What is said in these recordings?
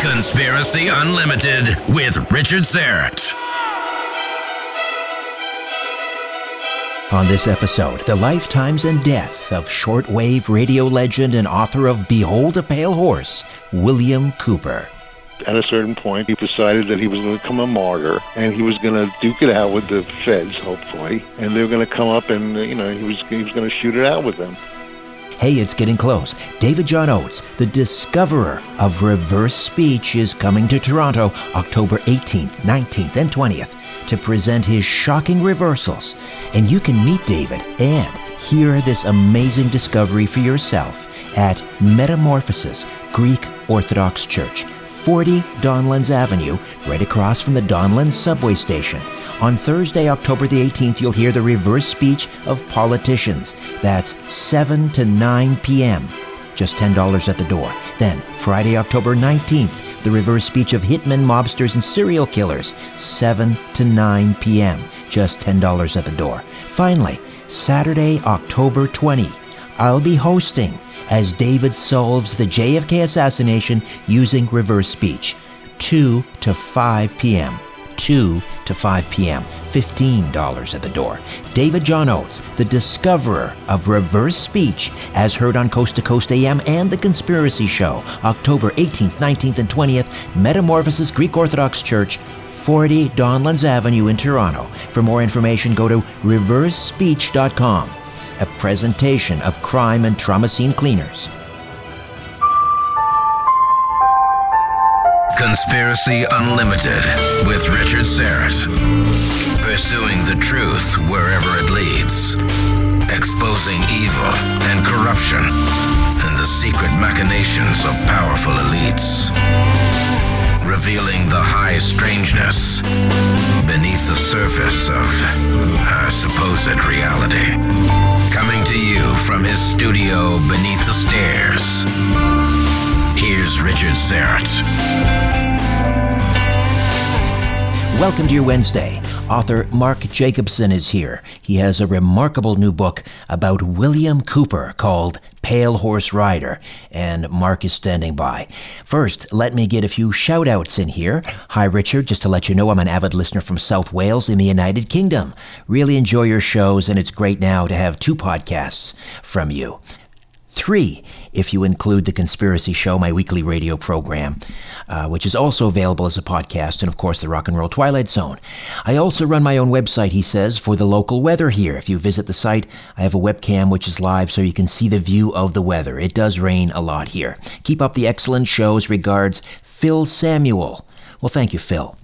Conspiracy Unlimited with Richard Syrett. On this episode, the lifetimes and death of shortwave radio legend and author of Behold a Pale Horse, William Cooper. At a certain point, he decided that he was going to become a martyr, and he was going to duke it out with the feds, hopefully, and they were going to come up and, you know, he was he was going to shoot it out with them. Hey, it's getting close. David John Oates, the discoverer of reverse speech, is coming to Toronto October 18th, 19th, and 20th to present his shocking reversals. And you can meet David and hear this amazing discovery for yourself at Metamorphosis Greek Orthodox Church. 40 Donlands Avenue, right across from the Donlands subway station. On Thursday, October the 18th, you'll hear the reverse speech of politicians. That's 7 to 9 p.m. Just $10 at the door. Then, Friday, October 19th, the reverse speech of hitmen, mobsters, and serial killers. 7 to 9 p.m. Just $10 at the door. Finally, Saturday, October 20, I'll be hosting as David solves the JFK assassination using reverse speech. 2 to 5 p.m. 2 to 5 p.m. $15 at the door. David John Oates, the discoverer of reverse speech, as heard on Coast to Coast AM and The Conspiracy Show, October 18th, 19th, and 20th, Metamorphosis Greek Orthodox Church, 40 Donlands Avenue in Toronto. For more information, go to reversespeech.com a presentation of crime and trauma scene cleaners. Conspiracy Unlimited with Richard Syrett. Pursuing the truth wherever it leads. Exposing evil and corruption and the secret machinations of powerful elites. Revealing the high strangeness beneath the surface of our supposed reality. Coming to you from his studio beneath the stairs. Here's Richard Syrett. Welcome to your Wednesday. Author Mark Jacobson is here. He has a remarkable new book about William Cooper called Pale Horse Rider, and Mark is standing by. First, let me get a few shout outs in here. Hi, Richard. Just to let you know, I'm an avid listener from South Wales in the United Kingdom. Really enjoy your shows, and it's great now to have two podcasts from you. Three, if you include The Conspiracy Show, my weekly radio program, uh, which is also available as a podcast, and of course, The Rock and Roll Twilight Zone. I also run my own website, he says, for the local weather here. If you visit the site, I have a webcam which is live so you can see the view of the weather. It does rain a lot here. Keep up the excellent shows. Regards, Phil Samuel. Well, thank you, Phil.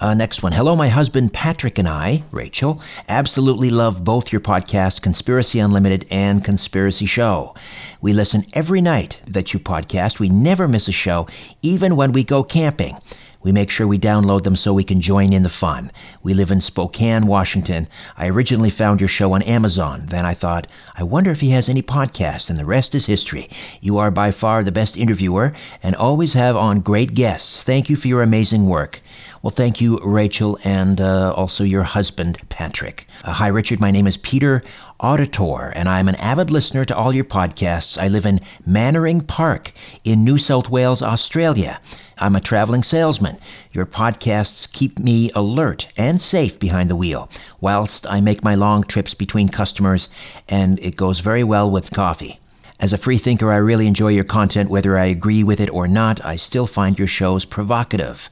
Uh, next one. Hello, my husband Patrick and I, Rachel, absolutely love both your podcast, Conspiracy Unlimited and Conspiracy Show. We listen every night that you podcast. We never miss a show, even when we go camping. We make sure we download them so we can join in the fun. We live in Spokane, Washington. I originally found your show on Amazon. Then I thought, I wonder if he has any podcasts, and the rest is history. You are by far the best interviewer and always have on great guests. Thank you for your amazing work. Well, thank you, Rachel, and uh, also your husband, Patrick. Uh, hi, Richard. My name is Peter Auditor, and I'm an avid listener to all your podcasts. I live in Mannering Park in New South Wales, Australia. I'm a traveling salesman. Your podcasts keep me alert and safe behind the wheel, whilst I make my long trips between customers, and it goes very well with coffee. As a free thinker, I really enjoy your content, whether I agree with it or not. I still find your shows provocative.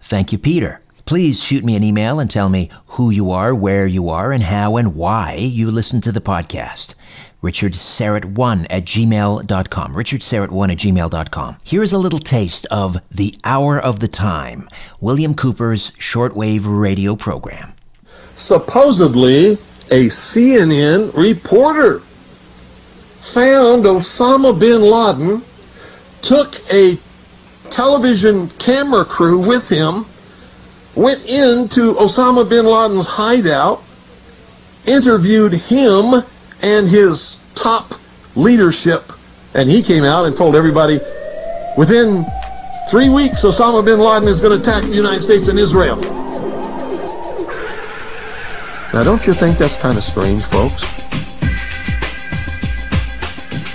Thank you, Peter. Please shoot me an email and tell me who you are, where you are, and how and why you listen to the podcast. RichardSyrett1 at gmail.com. RichardSyrett1 at gmail.com. Here is a little taste of The Hour of the Time, William Cooper's shortwave radio program. Supposedly, a CNN reporter found Osama bin Laden, took a television camera crew with him, went into Osama bin Laden's hideout, interviewed him and his top leadership, and he came out and told everybody within three weeks Osama bin Laden is going to attack the United States and Israel. Now, don't you think that's kind of strange, folks?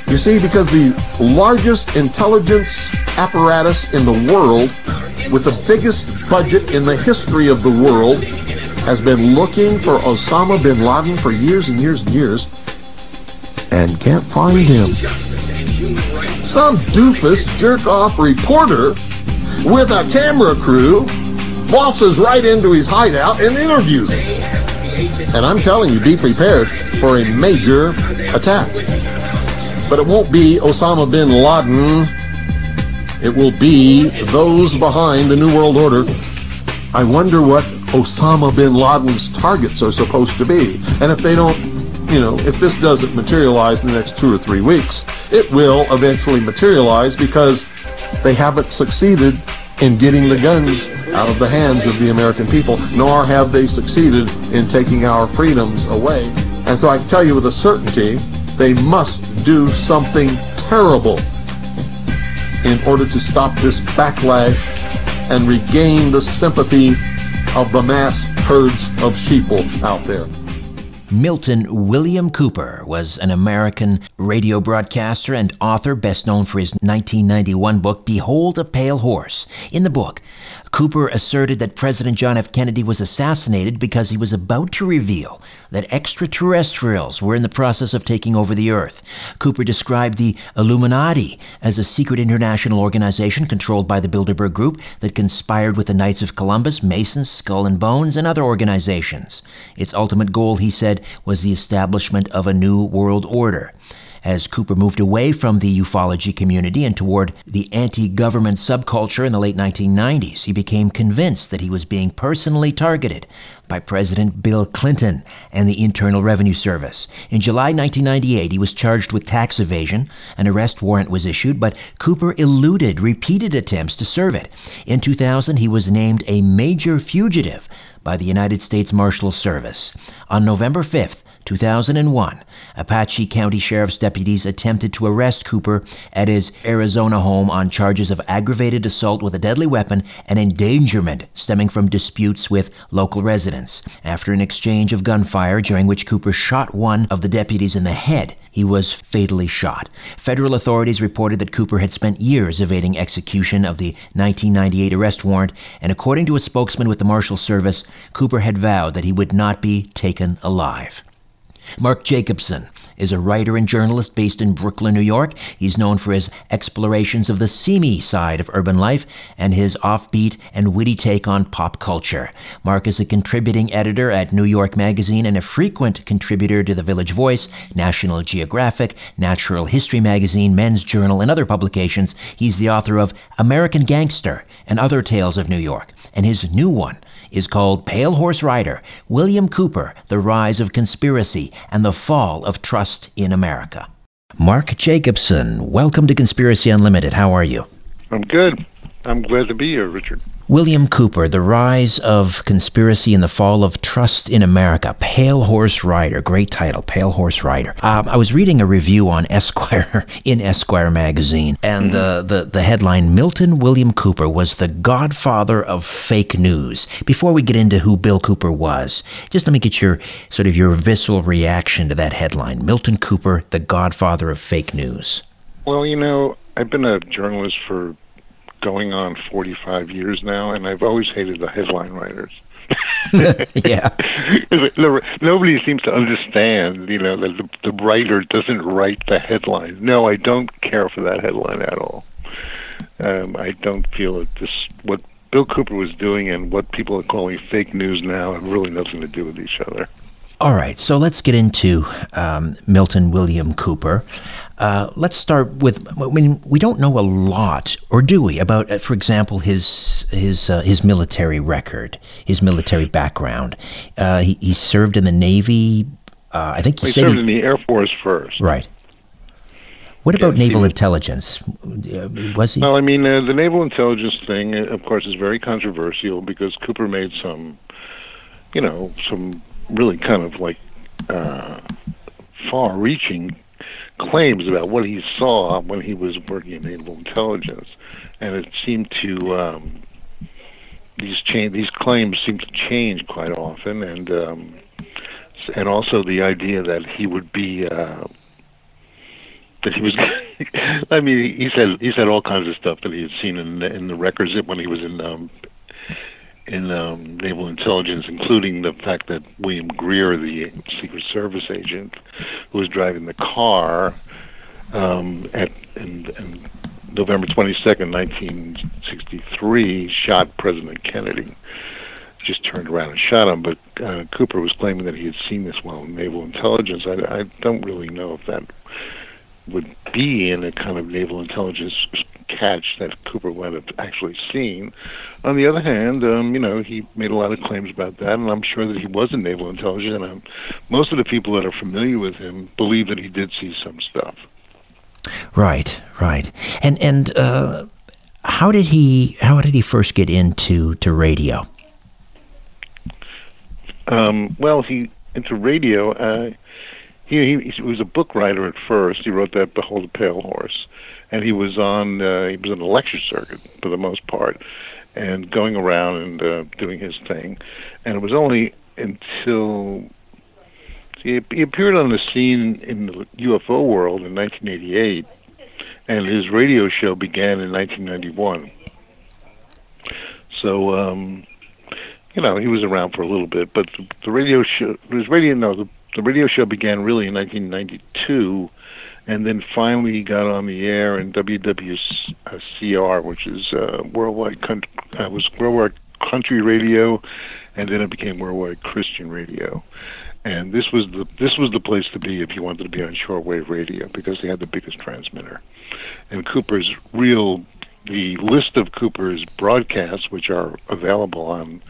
You see, because the largest intelligence apparatus in the world, with the biggest budget in the history of the world, has been looking for Osama bin Laden for years and years and years, and can't find him. Some doofus jerk-off reporter with a camera crew waltzes right into his hideout and interviews him. And I'm telling you, be prepared for a major attack. But it won't be Osama bin Laden. It will be those behind the New World Order. I wonder what Osama bin Laden's targets are supposed to be. And if they don't, you know, if this doesn't materialize in the next two or three weeks, it will eventually materialize because they haven't succeeded in getting the guns out of the hands of the American people, nor have they succeeded in taking our freedoms away. And so I tell you with a certainty, they must do something terrible in order to stop this backlash and regain the sympathy of the mass herds of sheeple out there. Milton William Cooper was an American radio broadcaster and author best known for his 1991 book, Behold a Pale Horse. In the book, Cooper asserted that President John F. Kennedy was assassinated because he was about to reveal that extraterrestrials were in the process of taking over the Earth. Cooper described the Illuminati as a secret international organization controlled by the Bilderberg Group that conspired with the Knights of Columbus, Masons, Skull and Bones, and other organizations. Its ultimate goal, he said, was the establishment of a new world order. As Cooper moved away from the ufology community and toward the anti government subculture in the late 1990s, he became convinced that he was being personally targeted by President Bill Clinton and the Internal Revenue Service. In July 1998, he was charged with tax evasion. An arrest warrant was issued, but Cooper eluded repeated attempts to serve it. In 2000, he was named a major fugitive by the United States Marshal Service. On November 5th, 2001, Apache County Sheriff's deputies attempted to arrest Cooper at his Arizona home on charges of aggravated assault with a deadly weapon and endangerment stemming from disputes with local residents. After an exchange of gunfire during which Cooper shot one of the deputies in the head, he was fatally shot. Federal authorities reported that Cooper had spent years evading execution of the 1998 arrest warrant, and according to a spokesman with the Marshal Service, Cooper had vowed that he would not be taken alive. Mark Jacobson is a writer and journalist based in Brooklyn, New York. He's known for his explorations of the seamy side of urban life and his offbeat and witty take on pop culture. Mark is a contributing editor at New York Magazine and a frequent contributor to The Village Voice, National Geographic, Natural History Magazine, Men's Journal, and other publications. He's the author of American Gangster and Other Tales of New York. And his new one is called Pale Horse Rider William Cooper, The Rise of Conspiracy and the Fall of Trust in America. Mark Jacobson, welcome to Conspiracy Unlimited. How are you? I'm good. I'm glad to be here, Richard. William Cooper, The Rise of Conspiracy and the Fall of Trust in America. Pale Horse Rider. Great title, Pale Horse Rider. Um, I was reading a review on Esquire, in Esquire magazine, and uh, the, the headline Milton William Cooper was the godfather of fake news. Before we get into who Bill Cooper was, just let me get your sort of your visceral reaction to that headline Milton Cooper, the godfather of fake news. Well, you know, I've been a journalist for going on 45 years now, and I've always hated the headline writers. yeah. Nobody seems to understand, you know, that the, the writer doesn't write the headline. No, I don't care for that headline at all. Um, I don't feel that this what Bill Cooper was doing and what people are calling fake news now have really nothing to do with each other. All right, so let's get into um, Milton William Cooper. Uh, let's start with. I mean, we don't know a lot, or do we, about, uh, for example, his his uh, his military record, his military background. Uh, he, he served in the Navy. Uh, I think he, he served he, in the Air Force first. Right. What about Yes, naval was- intelligence? Was he? Well, I mean, uh, the naval intelligence thing, uh, of course, is very controversial because Cooper made some, you know, some really kind of like uh, far-reaching claims about what he saw when he was working in naval intelligence, and it seemed to um, these change these claims seem to change quite often, and um, and also the idea that he would be. Uh, that he was. I mean, he said he said all kinds of stuff that he had seen in in the records when he was in um, in um, naval intelligence, including the fact that William Greer, the Secret Service agent who was driving the car um, at in, in November twenty second, nineteen sixty three, shot President Kennedy. Just turned around and shot him, but uh, Cooper was claiming that he had seen this while in naval intelligence. I, I don't really know if that would be in a kind of naval intelligence catch that Cooper would have actually seen. On the other hand, um, you know, he made a lot of claims about that, and I'm sure that he was in naval intelligence. And um, most of the people that are familiar with him believe that he did see some stuff. Right, right. And and uh, how did he how did he first get into to radio? Um, well, he into radio. Uh, he, he he was a book writer at first. He wrote that "Behold a Pale Horse," and he was on uh, he was on the lecture circuit for the most part, and going around and uh, doing his thing. And it was only until he, appeared on the scene in the UFO world in 1988, and his radio show began in 1991. So. Um, you know, he was around for a little bit, but the, the radio show, his radio, no, the, the radio show began really in 1992, and then finally he got on the air in WWCR, which is uh, worldwide country, uh, was worldwide country radio, and then it became worldwide Christian radio. And this was the this was the place to be if you wanted to be on shortwave radio because they had the biggest transmitter. And Cooper's real the list of Cooper's broadcasts, which are available on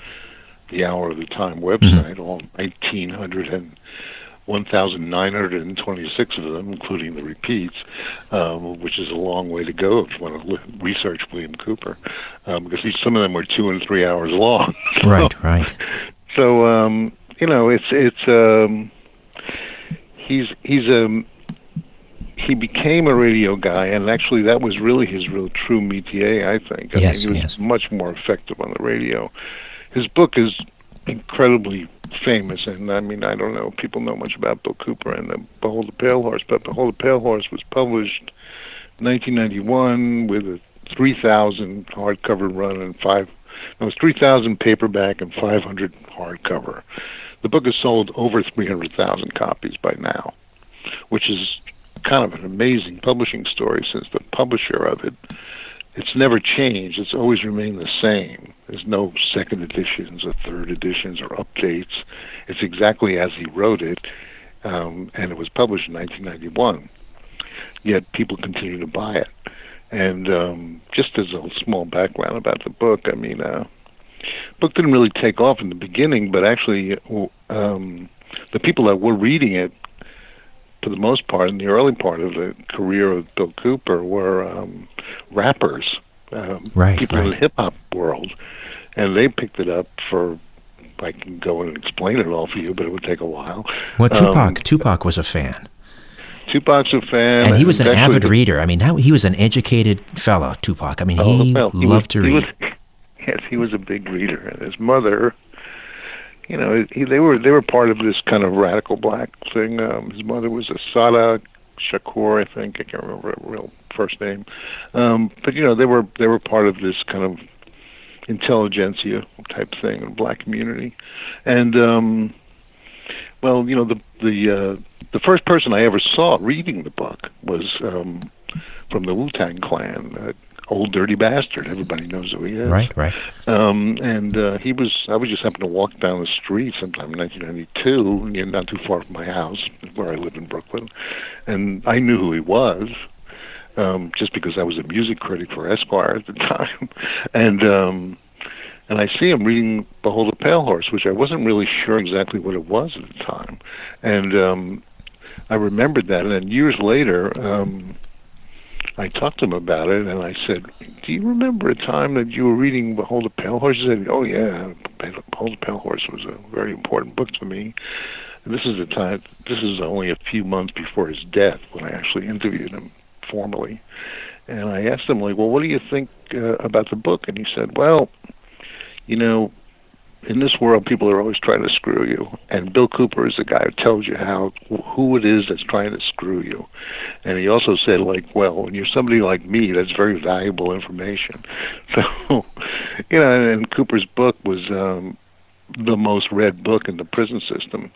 the Hour of the Time website, all 1,900 and 1,926 of them, including the repeats, um, which is a long way to go if you want to research William Cooper, um, because some of them were two and three hours long. Right, right. So um, you know, it's it's um, he's he's a he became a radio guy, and actually that was really his real true métier. I think. I Yes, think he was yes. much more effective on the radio. His book is incredibly famous, and I mean I don't know people know much about Bill Cooper and the Behold the Pale Horse, but Behold the Pale Horse was published 1991 with a 3,000 hardcover run and five. It was 3,000 paperback and 500 hardcover. The book has sold over 300,000 copies by now, which is kind of an amazing publishing story since the publisher of it, it's never changed. It's always remained the same. There's no second editions or third editions or updates. It's exactly as he wrote it, um, and it was published in 1991. Yet people continue to buy it. And um, just as a small background about the book, I mean, uh, book didn't really take off in the beginning, but actually, um, the people that were reading it, for the most part, in the early part of the career of Bill Cooper, were um, rappers, um, right, people right. in the hip hop world, and they picked it up for. I can go and explain it all for you, but it would take a while. Well, Tupac, Um, Tupac was a fan, Tupac's a fan, and he was an avid reader. I mean, how, he was an educated fellow, Tupac. I mean, Oh, he well, loved to was, read. He was, yes, he was a big reader, and his mother, you know, he, they were they were part of this kind of radical black thing. Um, his mother was a Sada Shakur, I think. I can't remember her real first name, um, but you know, they were they were part of this kind of intelligentsia type thing in the black community, and um, well, you know, the the uh, the first person I ever saw reading the book was um, from the Wu Tang Clan, uh, Old Dirty Bastard. Everybody knows who he is, Right, right. Um, and uh, he was. I was just happened to walk down the street sometime in 1992, you know, not too far from my house, where I live in Brooklyn, and I knew who he was. Um, just because I was a music critic for Esquire at the time, and um, and I see him reading Behold a Pale Horse, which I wasn't really sure exactly what it was at the time, and um, I remembered that. And then years later, um, I talked to him about it, and I said, "Do you remember a time that you were reading Behold a Pale Horse?" He said, "Oh yeah, Behold a Pale Horse was a very important book to me." And this is the time. This is only a few months before his death when I actually interviewed him formally, and I asked him like, "Well, what do you think uh, about the book?" And he said, "Well." you know, in this world, people are always trying to screw you, and Bill Cooper is the guy who tells you how who it is that's trying to screw you. And he also said, like, well, when you're somebody like me, that's very valuable information. So, you know, and Cooper's book was um, the most read book in the prison system.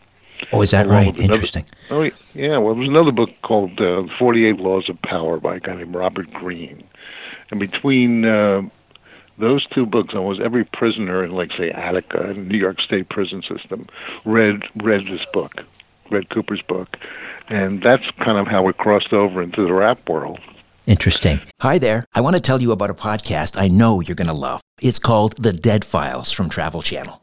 Oh, is that right? another- Interesting. Oh, yeah. Well, there's another book called uh, 48 Laws of Power by a guy named Robert Greene. And between uh, those two books, almost every prisoner in, like, say, Attica, in the New York State prison system, read read this book, read Cooper's book, and that's kind of how it crossed over into the rap world. Interesting. Hi there. I want to tell you about a podcast I know you're going to love. It's called The Dead Files from Travel Channel.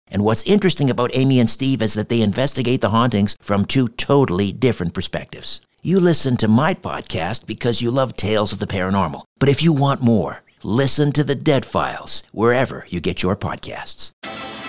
and what's interesting about Amy and Steve is that they investigate the hauntings from two totally different perspectives. You listen to my podcast because you love tales of the paranormal. But if you want more, listen to the Dead Files wherever you get your podcasts.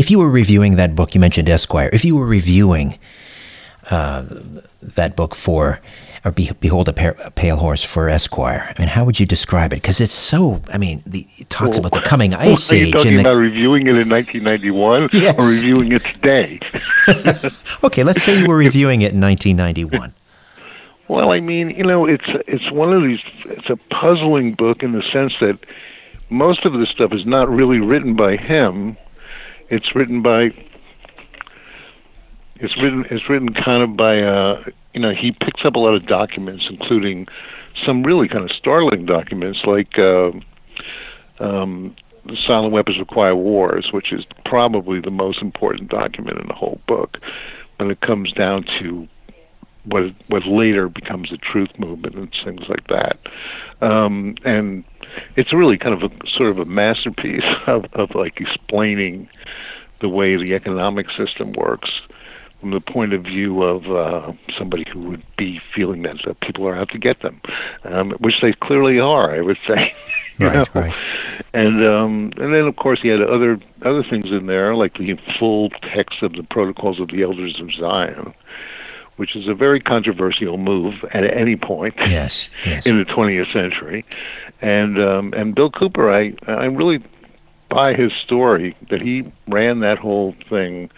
If you were reviewing that book, you mentioned Esquire. If you were reviewing uh, that book for, or Be- Behold a, a, Pale Horse for Esquire, I mean, how would you describe it? Because it's so, I mean, the, it talks well, about the coming ice are age. Are you talking the, about reviewing it in 1991 yes. or reviewing it today? okay, let's say you were reviewing it in 1991. Well, I mean, you know, it's it's one of these. It's a puzzling book in the sense that most of the stuff is not really written by him. It's written by. It's written. It's written kind of by. Uh, you know, he picks up a lot of documents, including some really kind of startling documents, like uh, um, the Silent Weapons for Quiet Wars, which is probably the most important document in the whole book when it comes down to what what later becomes the truth movement and things like that. Um, and it's really kind of a sort of a masterpiece of, of like explaining the way the economic system works from the point of view of uh, somebody who would be feeling that uh, people are out to get them, um, which they clearly are, I would say. right, know? right. And um, and then of course he had other other things in there, like the full text of the Protocols of the Elders of Zion, which is a very controversial move at any point yes, yes. in the 20th century. And um, and Bill Cooper, I I really buy his story that he ran that whole thing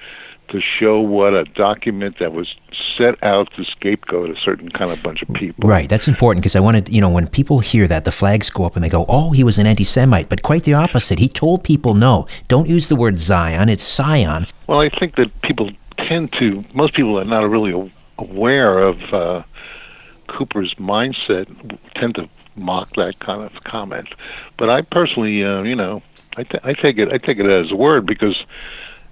to show what a document that was set out to scapegoat a certain kind of bunch of people. Right, that's important because I wanted, you know, when people hear that, the flags go up and they go, oh, he was an anti Semite. But quite the opposite. He told people, no, don't use the word Zion, it's Scion. Well, I think that people tend to, most people are not really aware of uh, Cooper's mindset tend to mock that kind of comment. But I personally, uh, you know, I, t- I take it I take it as a word because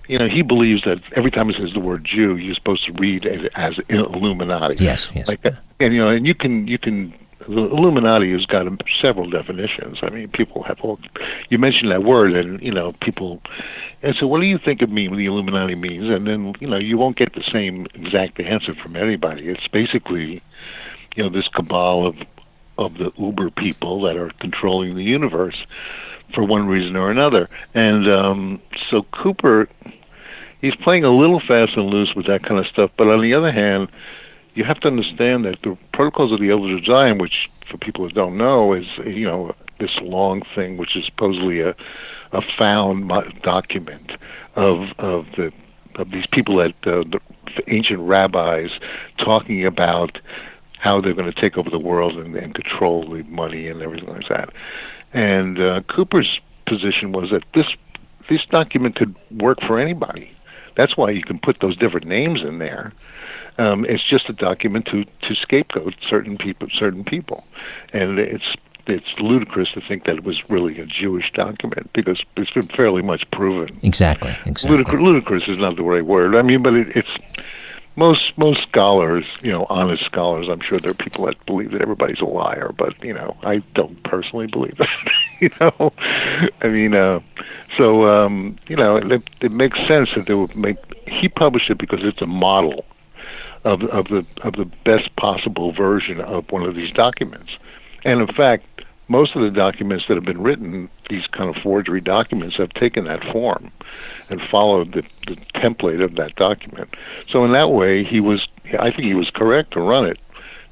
you know he believes that every time he says the word Jew, you're supposed to read it as Illuminati. Yes, yes. Like, and you know, and you can you can the Illuminati has got several definitions. I mean, people have all. You mentioned that word, and you know, people. And so, what do you think of me? What the Illuminati means, and then you know, you won't get the same exact answer from anybody. It's basically, you know, this cabal of of the Uber people that are controlling the universe for one reason or another. And um, so Cooper, he's playing a little fast and loose with that kind of stuff. But on the other hand you have to understand that the protocols of the Elders of Zion, which for people who don't know, is you know this long thing, which is supposedly a a found document of of the of these people that uh, the ancient rabbis talking about how they're going to take over the world and, and control the money and everything like that. And uh, Cooper's position was that this this document could work for anybody. That's why you can put those different names in there um, it's just a document to to scapegoat certain people, certain people, and it's it's ludicrous to think that it was really a Jewish document because it's been fairly much proven. Exactly. Exactly. Ludicrous, ludicrous is not the right word. I mean, but it, it's most most scholars, you know, honest scholars. I'm sure there are people that believe that everybody's a liar, but you know, I don't personally believe that. you know, I mean, uh, so um, you know, it, it makes sense that they would make. He published it because it's a model of, of the of the best possible version of one of these documents. And in fact, most of the documents that have been written, these kind of forgery documents, have taken that form and followed the, the template of that document. So in that way, he was, I think he was correct to run it,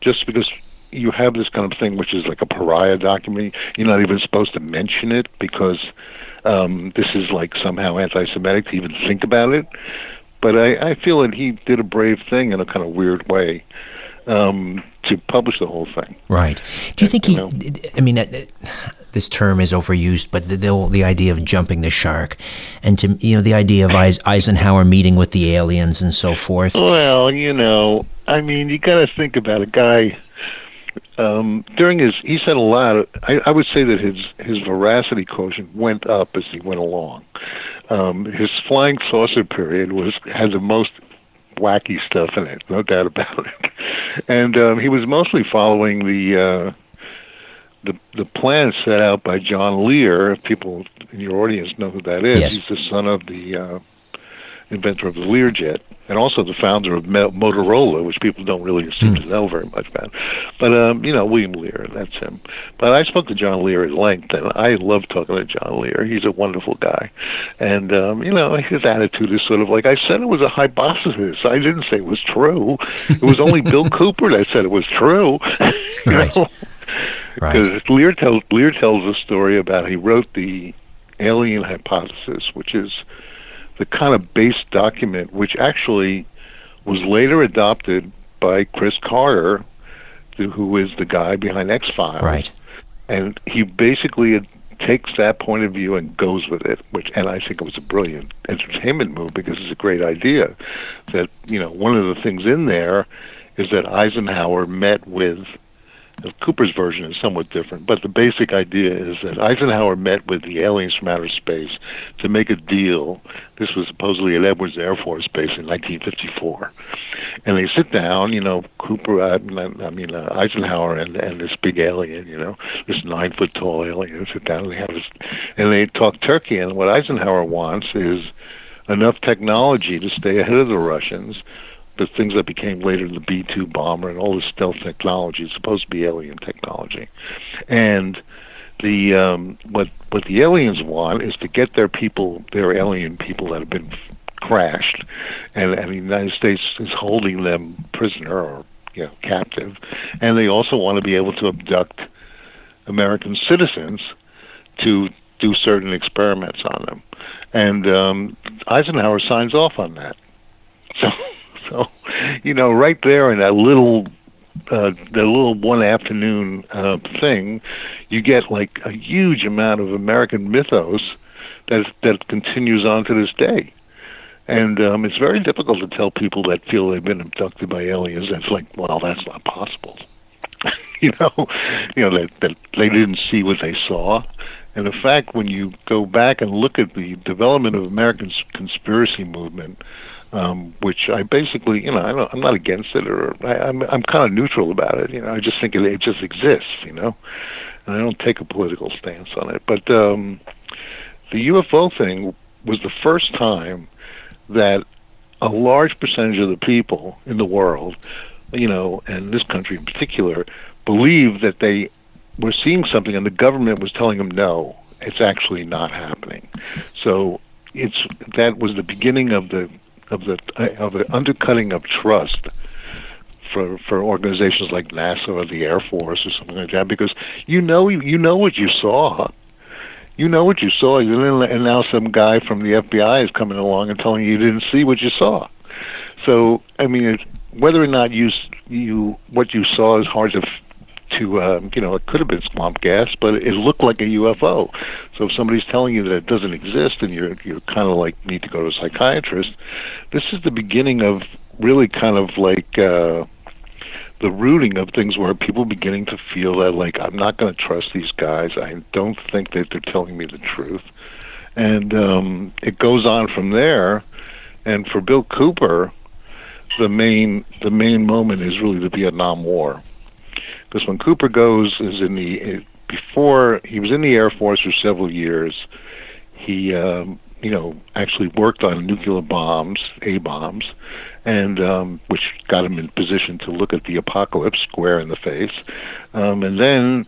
just because you have this kind of thing, which is like a pariah document. You're not even supposed to mention it because um, this is like somehow anti-Semitic to even think about it but I, I feel that he did a brave thing in a kind of weird way um, to publish the whole thing. Right. Do you think he? I mean, this term is overused, but the, the, the idea of jumping the shark, and to you know the idea of Eisenhower meeting with the aliens and so forth. Well, you know, I mean, you got to think about a guy. Um, during his, he said a lot. Of, I, I would say that his his veracity quotient went up as he went along um, his flying saucer period was had the most wacky stuff in it, no doubt about it. And um, he was mostly following the uh, the the plan set out by John Lear. If people in your audience know who that is, yes. he's the son of the uh, inventor of the Learjet, and also the founder of Motorola, which people don't really seem mm. to know very much about. But um, you know, William Lear, that's him. But I spoke to John Lear at length, and I love talking to John Lear. He's a wonderful guy, and um, you know, his attitude is sort of like I said it was a hypothesis. I didn't say it was true. It was only Bill Cooper that said it was true. right. Because right. Lear tells Lear tells a story about he wrote the alien hypothesis, which is the kind of base document which actually was later adopted by Chris Carter, who is the guy behind X Files. Right. And he basically takes that point of view and goes with it, which and I think it was a brilliant entertainment move because it's a great idea. That you know one of the things in there is that Eisenhower met with Cooper's version is somewhat different, but the basic idea is that Eisenhower met with the aliens from outer space to make a deal. This was supposedly at Edwards Air Force Base in 1954, and they sit down. You know, Cooper, uh, I mean uh, Eisenhower, and and this big alien. You know, this nine foot tall alien. Sit down and they have this, and they talk turkey. And what Eisenhower wants is enough technology to stay ahead of the Russians the things that became later the B 2 bomber and all this stealth technology is supposed to be alien technology. And the um, what what the aliens want is to get their people, their alien people that have been crashed, and, and the United States is holding them prisoner or you know captive, and they also want to be able to abduct American citizens to do certain experiments on them, and um, Eisenhower signs off on that. So so, you know, right there in that little uh, the little one afternoon uh, thing, you get like a huge amount of American mythos that that continues on to this day. And um, it's very difficult to tell people that feel they've been abducted by aliens. That's like, well, that's not possible. you know, you know that that they didn't see what they saw. And in fact, when you go back and look at the development of American conspiracy movement, um, which I basically, you know, I I'm not against it, or I, I'm I'm kind of neutral about it. You know, I just think it, it just exists. You know, and I don't take a political stance on it. But um, the UFO thing was the first time that a large percentage of the people in the world, you know, and this country in particular, believed that they were seeing something, and the government was telling them no, it's actually not happening. So it's that was the beginning of the of the of the undercutting of trust for for organizations like NASA or the Air Force or something like that because you know you know what you saw. You know what you saw, and now some guy from the FBI is coming along and telling you you didn't see what you saw. So, I mean, whether or not you you what you saw is hard to to um, you know it could have been swamp gas, but it looked like a UFO. So if somebody's telling you that it doesn't exist, and you're you're kind of like need to go to a psychiatrist, this is the beginning of really kind of like. Uh, the rooting of things where people beginning to feel that like I'm not going to trust these guys. I don't think that they're telling me the truth, and um, it goes on from there. And for Bill Cooper, the main the main moment is really the Vietnam War because when Cooper goes is in the before he was in the Air Force for several years, he um, you know actually worked on nuclear bombs, A bombs, and um, which got him in position to look at the apocalypse square in the face, um, and then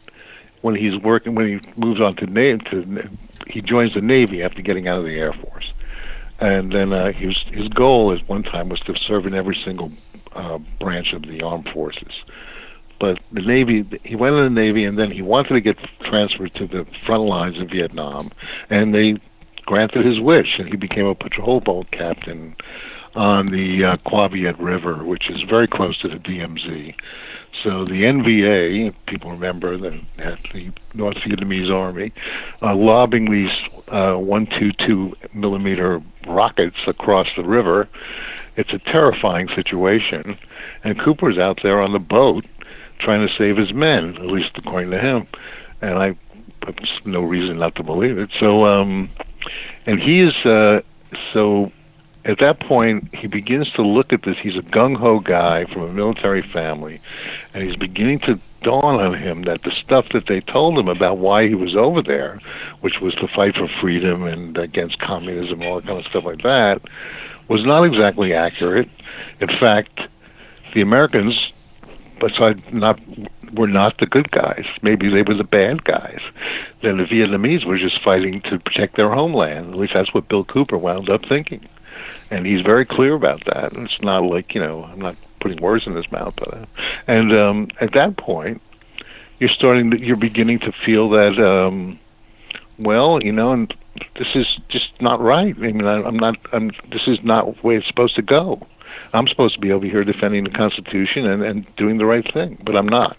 when he's working when he moves on to Navy to he joins the Navy after getting out of the Air Force. And then uh, his his goal at one time was to serve in every single uh, branch of the armed forces but the Navy, he went in the Navy, and then he wanted to get transferred to the front lines in Vietnam, and they granted his wish, and he became a patrol boat captain on the uh, Cua Viet River, which is very close to the DMZ. So the NVA, people remember that the North Vietnamese Army, uh, lobbing these uh, 122 millimeter rockets across the river. It's a terrifying situation, and Cooper's out there on the boat trying to save his men, at least according to him. And I, there's no reason not to believe it. So, um, and he is uh, so. At that point, he begins to look at this. He's a gung ho guy from a military family, and he's beginning to dawn on him that the stuff that they told him about why he was over there, which was to fight for freedom and against communism, all that kind of stuff like that, was not exactly accurate. In fact, the Americans, besides not were not the good guys. Maybe they were the bad guys. Then the Vietnamese were just fighting to protect their homeland. At least that's what Bill Cooper wound up thinking, and he's very clear about that. And it's not like you know I'm not putting words in his mouth, but uh, and um, at that point, you're starting to, you're beginning to feel that um, well, you know, and this is just not right. I mean, I, I'm not. I'm. This is not the way it's supposed to go. I'm supposed to be over here defending the Constitution and, and doing the right thing, but I'm not.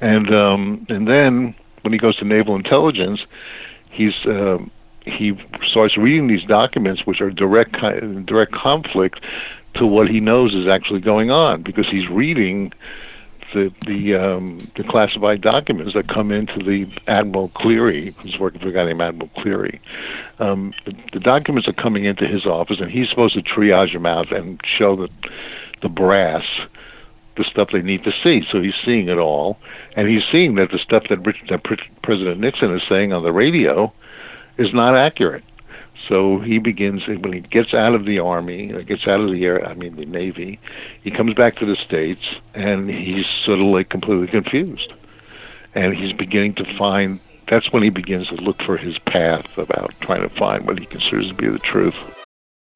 And um, and then when he goes to naval intelligence, he's uh, he starts reading these documents, which are direct direct conflict to what he knows is actually going on, because he's reading the the um, the classified documents that come into the Admiral Clarey, who's working for a guy named Admiral Clarey. Um, the, documents are coming into his office, and he's supposed to triage them out and show the the brass the stuff they need to see. So he's seeing it all, and he's seeing that the stuff that, that President Nixon is saying on the radio is not accurate. So he begins when he gets out of the army, gets out of the air, I mean the navy. He comes back to the states, and he's sort of like completely confused, and he's beginning to find. That's when he begins to look for his path about trying to find what he considers to be the truth.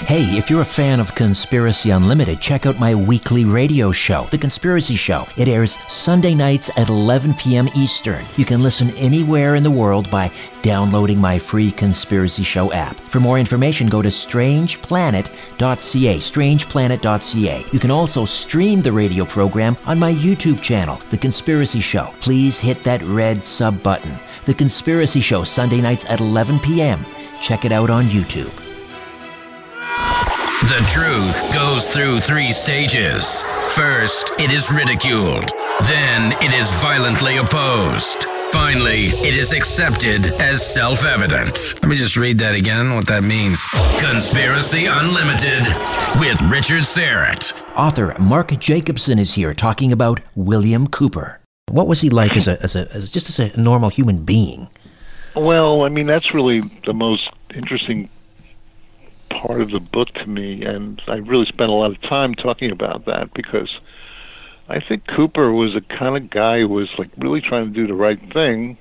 Hey, if you're a fan of Conspiracy Unlimited, check out my weekly radio show, The Conspiracy Show. It airs Sunday nights at 11 p.m. Eastern. You can listen anywhere in the world by downloading my free Conspiracy Show app. For more information, go to strangeplanet.ca, strangeplanet.ca. You can also stream the radio program on my YouTube channel, The Conspiracy Show. Please hit that red sub button. The Conspiracy Show, Sunday nights at 11 p.m. Check it out on YouTube. The truth goes through three stages. First, it is ridiculed. Then, it is violently opposed. Finally, it is accepted as self evident. Let me just read that again. I don't know what that means. Conspiracy Unlimited with Richard Syrett. Author Mark Jacobson is here talking about William Cooper. What was he like as a, as a as just as a normal human being? Well, I mean, that's really the most interesting part of the book to me, and I really spent a lot of time talking about that because I think Cooper was a kind of guy who was like really trying to do the right thing,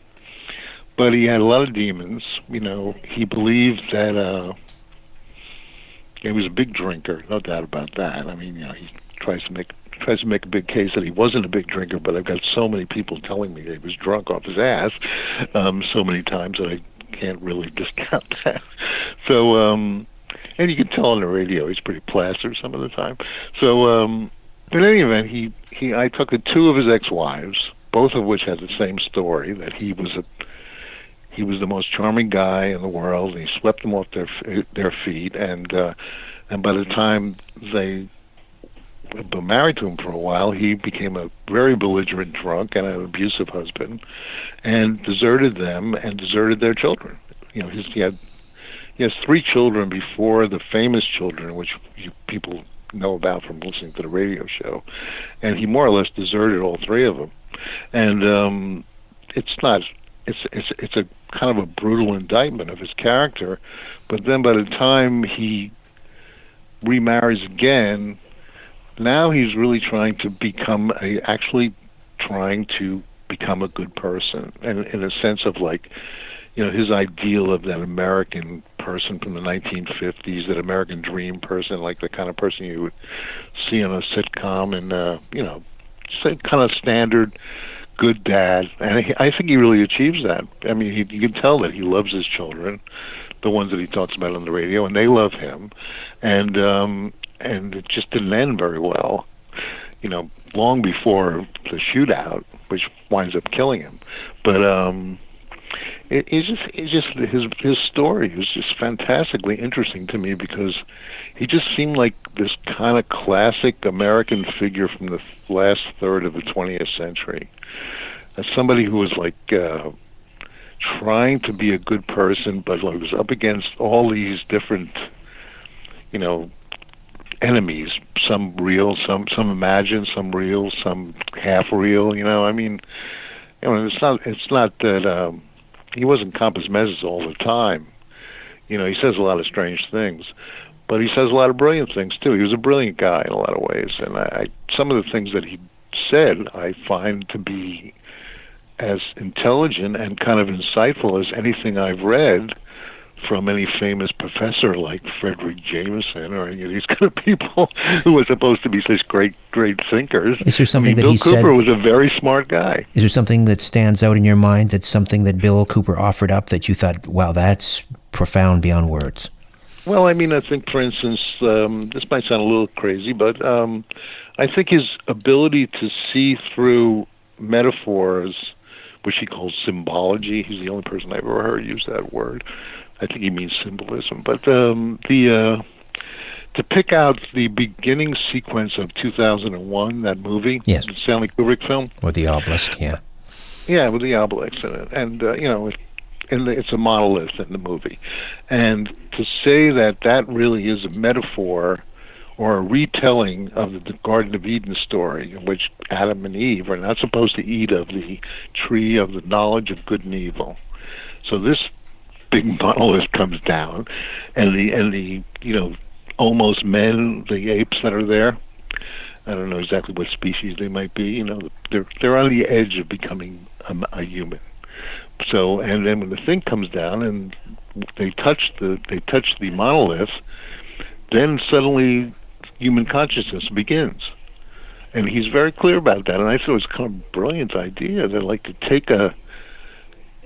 but he had a lot of demons. You know, he believed that uh, he was a big drinker, no doubt about that. I mean, you know, he tries to make tries to make a big case that he wasn't a big drinker, but I've got so many people telling me that he was drunk off his ass um, so many times that I can't really discount that. So, um, and you can tell on the radio he's pretty plastered some of the time. So, um, in any event, he he I took the two of his ex-wives, both of which had the same story that he was a he was the most charming guy in the world. And he swept them off their their feet, and uh, and by the time they were married to him for a while, he became a very belligerent drunk and an abusive husband, and deserted them and deserted their children. You know, his, he had he has three children before the famous children, which you, people know about from listening to the radio show, and he more or less deserted all three of them. And um, it's not. It's it's it's a kind of a brutal indictment of his character, but then by the time he remarries again, now he's really trying to become a actually trying to become a good person, and in a sense of like, you know, his ideal of that American person from the 1950s, that American dream person, like the kind of person you would see on a sitcom, and uh, you know, just kind of standard good dad. And he, I think he really achieves that. I mean, he, you can tell that he loves his children, the ones that he talks about on the radio, and they love him. And um, and it just didn't end very well. You know, long before the shootout, which winds up killing him. But um, it, it's just it's just his his story was just fantastically interesting to me because he just seemed like this kind of classic American figure from the last third of the 20th century. As somebody who was like uh, trying to be a good person, but like was up against all these different, you know, enemies. Some real, some some imagined, some real, some half real. You know, I mean, you know, it's not it's not that. Um, he wasn't compos mentis all the time. You know, he says a lot of strange things, but he says a lot of brilliant things too. He was a brilliant guy in a lot of ways, and I, I some of the things that he said I find to be as intelligent and kind of insightful as anything I've read from any famous professor like Fredric Jameson or any of these kind of people who were supposed to be such great, great thinkers. Is there something I mean, that Bill he Cooper said? was a very smart guy. Is there something that stands out in your mind that's something that Bill Cooper offered up that you thought, wow, that's profound beyond words? Well, I mean, I think, for instance, um, this might sound a little crazy, but um, I think his ability to see through metaphors, which he calls symbology, he's the only person I've ever heard use that word. I think he means symbolism. But um, the uh, to pick out the beginning sequence of 2001, that movie, Yes. the Stanley Kubrick film, with the obelisk, yeah. yeah, with the obelisk in it, and uh, you know, it, and it's a monolith in the movie, and to say that that really is a metaphor or a retelling of the Garden of Eden story, in which Adam and Eve are not supposed to eat of the tree of the knowledge of good and evil. So this big monolith comes down, and the and the you know almost men, the apes that are there. I don't know exactly what species they might be. You know, they're they're on the edge of becoming a, a human. So, and then when the thing comes down and they touch the they touch the monolith, then suddenly human consciousness begins. And he's very clear about that. And I thought it was kind of a brilliant idea that like to take a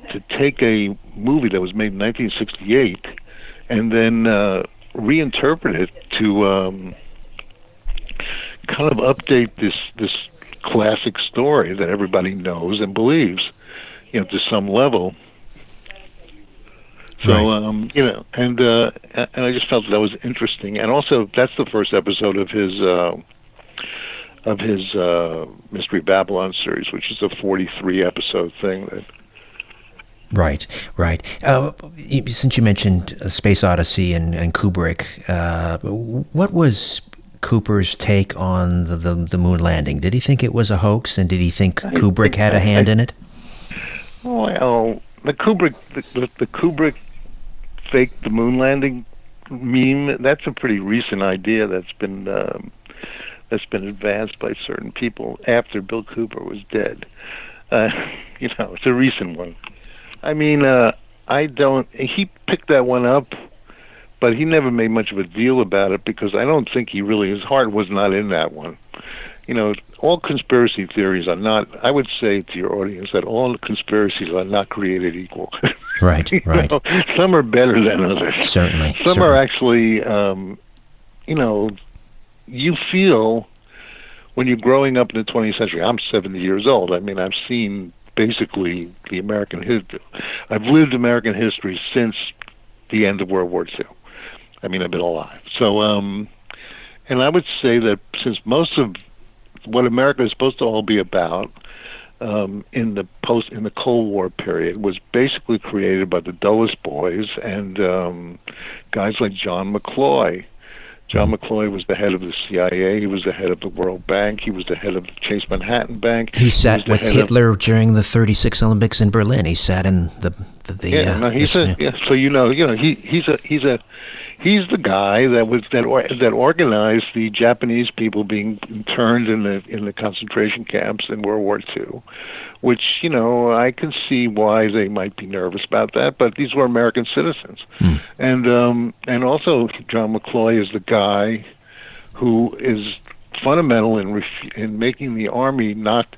to take a movie that was made in 1968 and then uh, reinterpret it to um, kind of update this this classic story that everybody knows and believes, you know, to some level. So Right. um, you know, and uh, and I just felt that was interesting, and also that's the first episode of his uh, of his uh, Mystery Babylon series, which is a forty-three episode thing. That Right, right. Uh, since you mentioned uh, Space Odyssey and, and Kubrick, uh, what was Cooper's take on the, the, the moon landing? Did he think it was a hoax, and did he think Kubrick had a hand in it? well, the Kubrick the, the, the Kubrick fake the moon landing meme. That's a pretty recent idea that's been um, that's been advanced by certain people after Bill Cooper was dead. Uh, you know, it's a recent one. I mean, uh, I don't. He picked that one up, but he never made much of a deal about it because I don't think he really. His heart was not in that one. You know, all conspiracy theories are not. I would say to your audience that all conspiracies are not created equal. Right, right. know, some are better than others. Certainly, Some certainly. are actually, um, you know, you feel when you're growing up in the 20th century. I'm 70 years old. I mean, I've seen basically the American history. I've lived American history since the end of World War II. I mean, I've been alive. So, um, and I would say that since most of what America is supposed to all be about um, in the post in the Cold War period was basically created by the Dulles boys and um, guys like John McCloy. John McCloy was the head of the CIA. He was the head of the World Bank. He was the head of the Chase Manhattan Bank. He sat the with head of- Hitler during the 36 Olympics in Berlin. He sat in the the, the yeah, uh, no, he's this- a, yeah. So you know, you know, he he's a he's a he's the guy that was that or, that organized the Japanese people being interned in the in the concentration camps in World War II, which you know I can see why they might be nervous about that, but these were American citizens, mm. and um, and also John McCloy is the guy who is fundamental in ref- in making the army not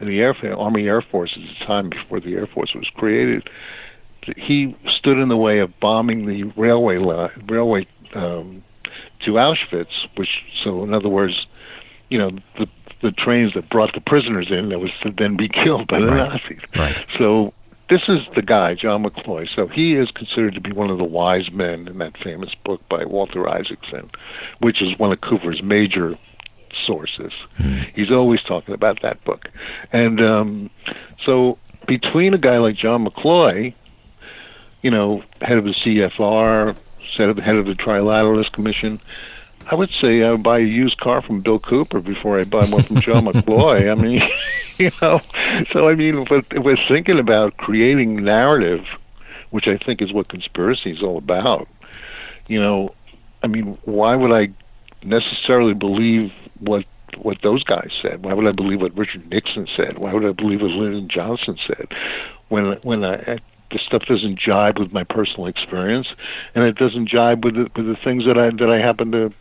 in the Air Army Air Force at the time before the Air Force was created he stood in the way of bombing the railway railway um, to Auschwitz, which so in other words, you know the the trains that brought the prisoners in that was to then be killed by the right. Nazis. Right. So this is the guy, John McCloy. So he is considered to be one of the wise men in that famous book by Walter Isaacson, which is one of Cooper's major sources. Mm. He's always talking about that book. And um, so between a guy like John McCloy, you know, head of the CFR, head of, head of the Trilateralist Commission. I would say I would buy a used car from Bill Cooper before I buy one from John McCloy. I mean, you know, so I mean, if we're thinking about creating narrative, which I think is what conspiracy is all about, you know, I mean, why would I necessarily believe what what those guys said? Why would I believe what Richard Nixon said? Why would I believe what Lyndon Johnson said? When when I the stuff doesn't jibe with my personal experience, and it doesn't jibe with the, with the things that I that I happen to,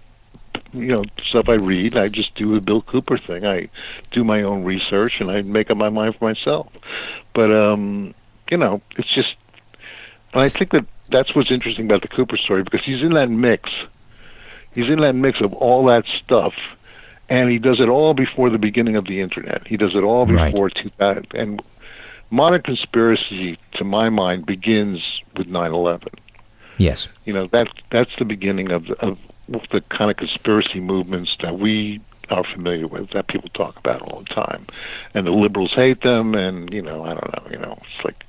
you know, stuff I read. I just do the Bill Cooper thing. I do my own research and I make up my mind for myself. But um, you know, it's just, and I think that that's what's interesting about the Cooper story because he's in that mix. He's in that mix of all that stuff and he does it all before the beginning of the internet. He does it all before right. 2000. And modern conspiracy, to my mind, begins with 9/11. Yes. You know that that's the beginning of the, of the kind of conspiracy movements that we are familiar with, that people talk about all the time, and the liberals hate them, and you know I don't know, you know it's like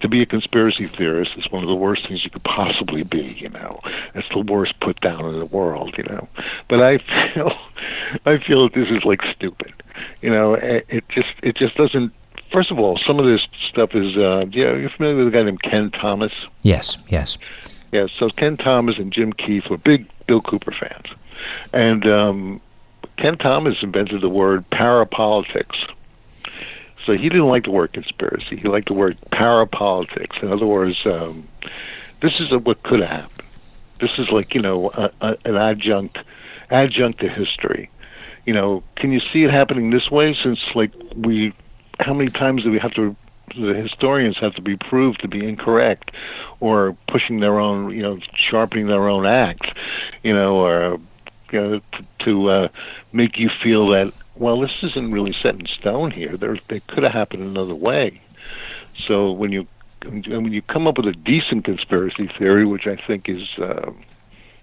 to be a conspiracy theorist is one of the worst things you could possibly be. You know, it's the worst put down in the world. You know, but I feel I feel that this is like stupid. You know, it, it just it just doesn't first of all, some of this stuff is, uh, yeah, you're familiar with a guy named Kenn Thomas? Yes, yes. Yeah, so Kenn Thomas and Jim Keith were big Bill Cooper fans. And um, Kenn Thomas invented the word parapolitics. So he didn't like the word conspiracy. He liked the word parapolitics. In other words, um, this is a, what could have happened. This is like, you know, a, a, an adjunct adjunct to history. You know, can you see it happening this way since, like, we how many times do we have to the historians have to be proved to be incorrect or pushing their own you know sharpening their own act you know or you know to, to uh, make you feel that well this isn't really set in stone here. There they could have happened another way. So when you and when you come up with a decent conspiracy theory which i think is uh,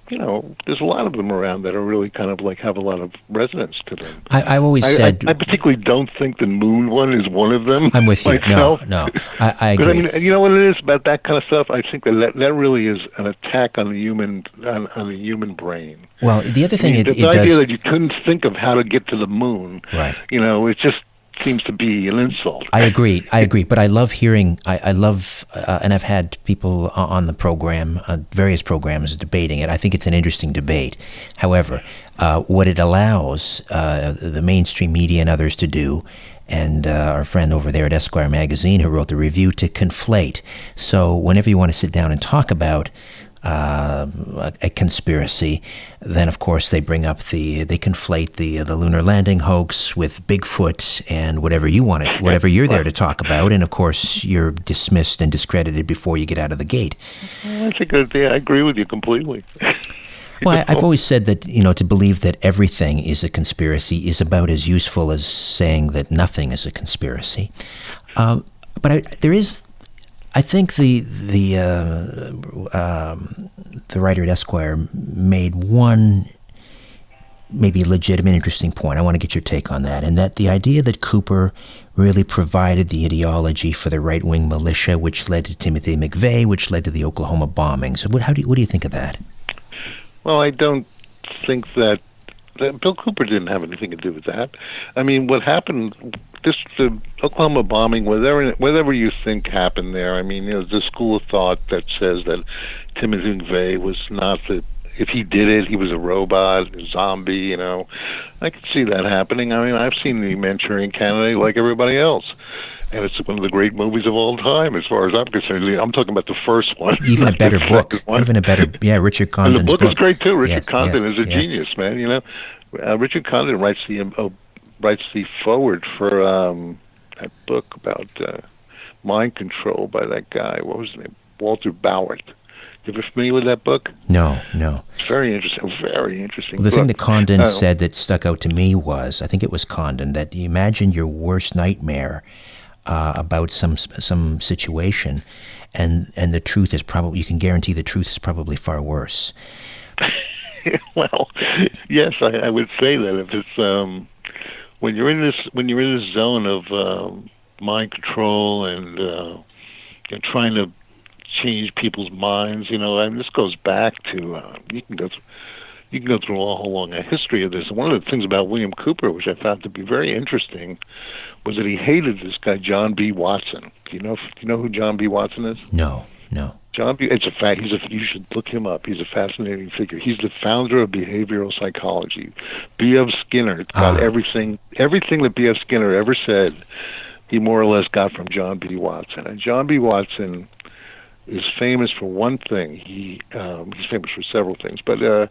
you know, there's a lot of them around that are really kind of like have a lot of resonance to them. I, have always I, said I, I, particularly don't think the moon one is one of them. I'm with you. Myself. No, no, I, I agree. I mean, you know what it is about that kind of stuff. I think that that, that really is an attack on the human on, on the human brain. Well, the other thing I mean, it, the it idea does, that you couldn't think of how to get to the moon. Right. You know, it's just seems to be an insult. I agree. I agree. But I love hearing. I, I love, uh, and I've had people on the program, uh, various programs, debating it. I think it's an interesting debate. However, uh, what it allows uh, the mainstream media and others to do. And uh, our friend over there at Esquire magazine, who wrote the review, to conflate. So, whenever you want to sit down and talk about uh, a, a, conspiracy. Then, of course, they bring up the they conflate the the lunar landing hoax with Bigfoot and whatever you want it, whatever you're there to talk about. And of course, you're dismissed and discredited before you get out of the gate. That's a good I, I agree with you completely. Well, I, have always said that you know to believe that everything is a conspiracy is about as useful as saying that nothing is a conspiracy. Um, but I, there is I think the the uh, um, the writer at Esquire made one maybe legitimate, interesting point. I want to get your take on that, and that the idea that Cooper really provided the ideology for the right wing militia, which led to Timothy McVeigh, which led to the Oklahoma bombings. What, how do you, what do you think of that? Well, I don't think that, that Bill Cooper didn't have anything to do with that. I mean, what happened this the Oklahoma bombing, whatever whatever you think happened there. I mean, you know, the school of thought that says that Timothy McVeigh was not the if he did it, he was a robot, a zombie. You know, I could see that happening. I mean, I've seen the Manchurian Candidate like everybody else, and it's one of the great movies of all time, as far as I'm concerned. I'm talking about the first one, even a better book, one. even a better, yeah, Richard Condon's and the book, book, is great too. Richard yes, Condon yeah, is a yeah. genius, man. You know, uh, Richard Condon writes the uh, writes the forward for um, that book about uh, mind control by that guy. What was his name? Walter Bowart. You ever familiar with that book? No, no. It's very interesting. Very interesting. Well, the book. thing that Condon Uh, said that stuck out to me was, I think it was Condon, that you imagine your worst nightmare uh, about some some situation, and and the truth is probably you can guarantee the truth is probably far worse. well, yes, I, I would say that if it's um, when you're in this when you're in this zone of um, mind control and uh, you're trying to change people's minds, you know, and this goes back to uh, you can go through you can go through a whole long history of this. One of the things about William Cooper, which I found to be very interesting, was that he hated this guy John B. Watson. Do you know? Do you know who John B. Watson is? No, no. John B. It's a fact. He's a. You should look him up. He's a fascinating figure. He's the founder of behavioral psychology. B.F. Skinner got Ah. everything. Everything that B.F. Skinner ever said, he more or less got from John B. Watson. And John B. Watson is famous for one thing. He um, he's famous for several things, but uh,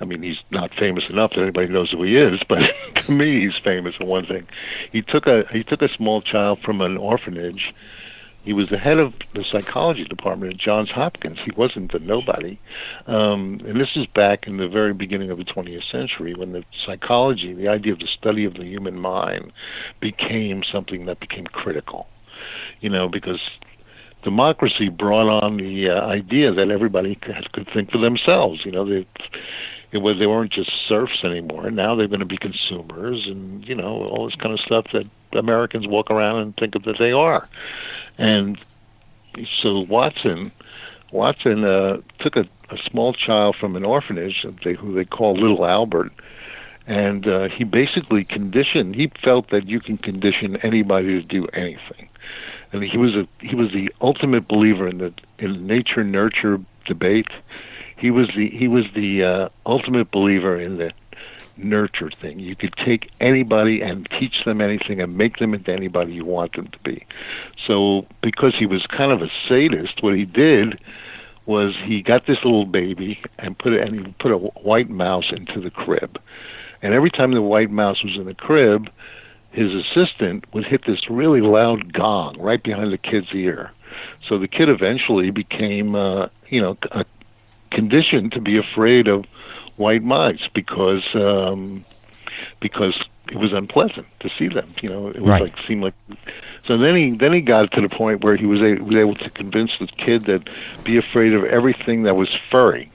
I mean he's not famous enough that anybody knows who he is. But to me, he's famous for one thing. He took a he took a small child from an orphanage. He was the head of the psychology department at Johns Hopkins. He wasn't a nobody, um, and this is back in the very beginning of the 20th century when the psychology, the idea of the study of the human mind, became something that became critical. You know, because democracy brought on the uh, idea that everybody could, could think for themselves. You know, they it was they weren't just serfs anymore. Now they're going to be consumers, and you know all this kind of stuff that Americans walk around and think of that they are. And so Watson, Watson uh, took a, a small child from an orphanage, who they call Little Albert, and uh, he basically conditioned. He felt that you can condition anybody to do anything and he was a he was the ultimate believer in the in nature nurture debate. He was the he was the uh, ultimate believer in the nurture thing. You could take anybody and teach them anything and make them into anybody you want them to be. So because he was kind of a sadist, what he did was he got this little baby and put it and he put a white mouse into the crib. And every time the white mouse was in the crib, his assistant would hit this really loud gong right behind the kid's ear. So the kid eventually became, uh, you know, a conditioned to be afraid of white mice because um, because it was unpleasant to see them. You know, it was Right. like seemed like. So then he then he got to the point where he was, a, was able to convince the kid that be afraid of everything that was furry.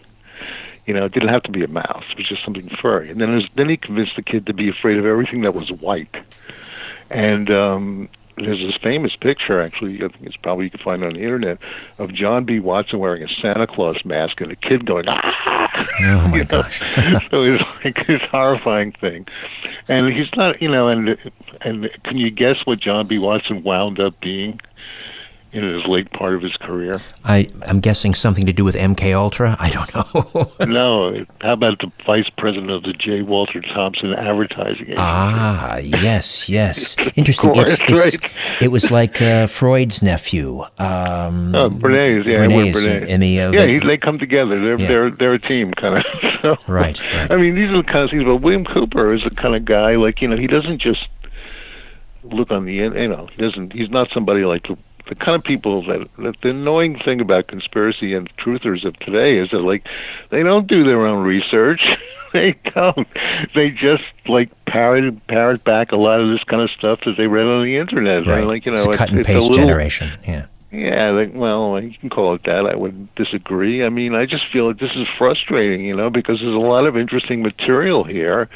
You know, it didn't have to be a mouse; it was just something furry. And then there's, then he convinced the kid to be afraid of everything that was white. And um, there's this famous picture, actually, I think it's probably you can find it on the internet, of John B. Watson wearing a Santa Claus mask and a kid going, ah! Oh my gosh. so it's like this horrifying thing. And he's not, you know, and and can you guess what John B. Watson wound up being in his late part of his career? I I'm guessing something to do with MK Ultra. I don't know. no, how about the vice president of the J. Walter Thompson Advertising Agency? ah, yes, yes. Interesting. course, it's, it's right. it was like uh, Freud's nephew. Um, Oh, Bernays, yeah, Bernays, Bernays. and the, uh, yeah, the- he, they come together. They're Yeah. they're they're a team, kind of. so, Right, right. I mean, these are the kind of things. But William Cooper is the kind of guy, like you know, he doesn't just look on the in- you know, he doesn't. He's not somebody like the, the kind of people that, that. The annoying thing about conspiracy and truthers of today is that like they don't do their own research. they don't. They just like parrot parrot back a lot of this kind of stuff that they read on the internet. right. And, like you know, it's a cut and paste little, generation. Yeah. yeah, like, well, you can call it that. I wouldn't disagree. I mean, I just feel that this is frustrating, you know, because there's a lot of interesting material here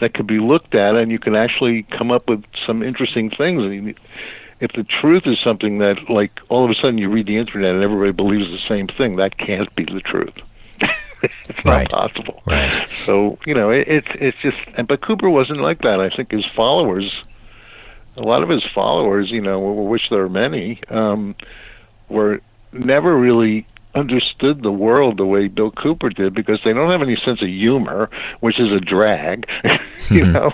that could be looked at, and you can actually come up with some interesting things. I mean, if the truth is something that, like, all of a sudden you read the internet and everybody believes the same thing, that can't be the truth. it's not Right. possible. Right. So you know, it, it's it's just. and But Cooper wasn't like that. I think his followers a lot of his followers, you know, which there are many, um, were never really understood the world the way Bill Cooper did because they don't have any sense of humor, which is a drag, you mm-hmm. know.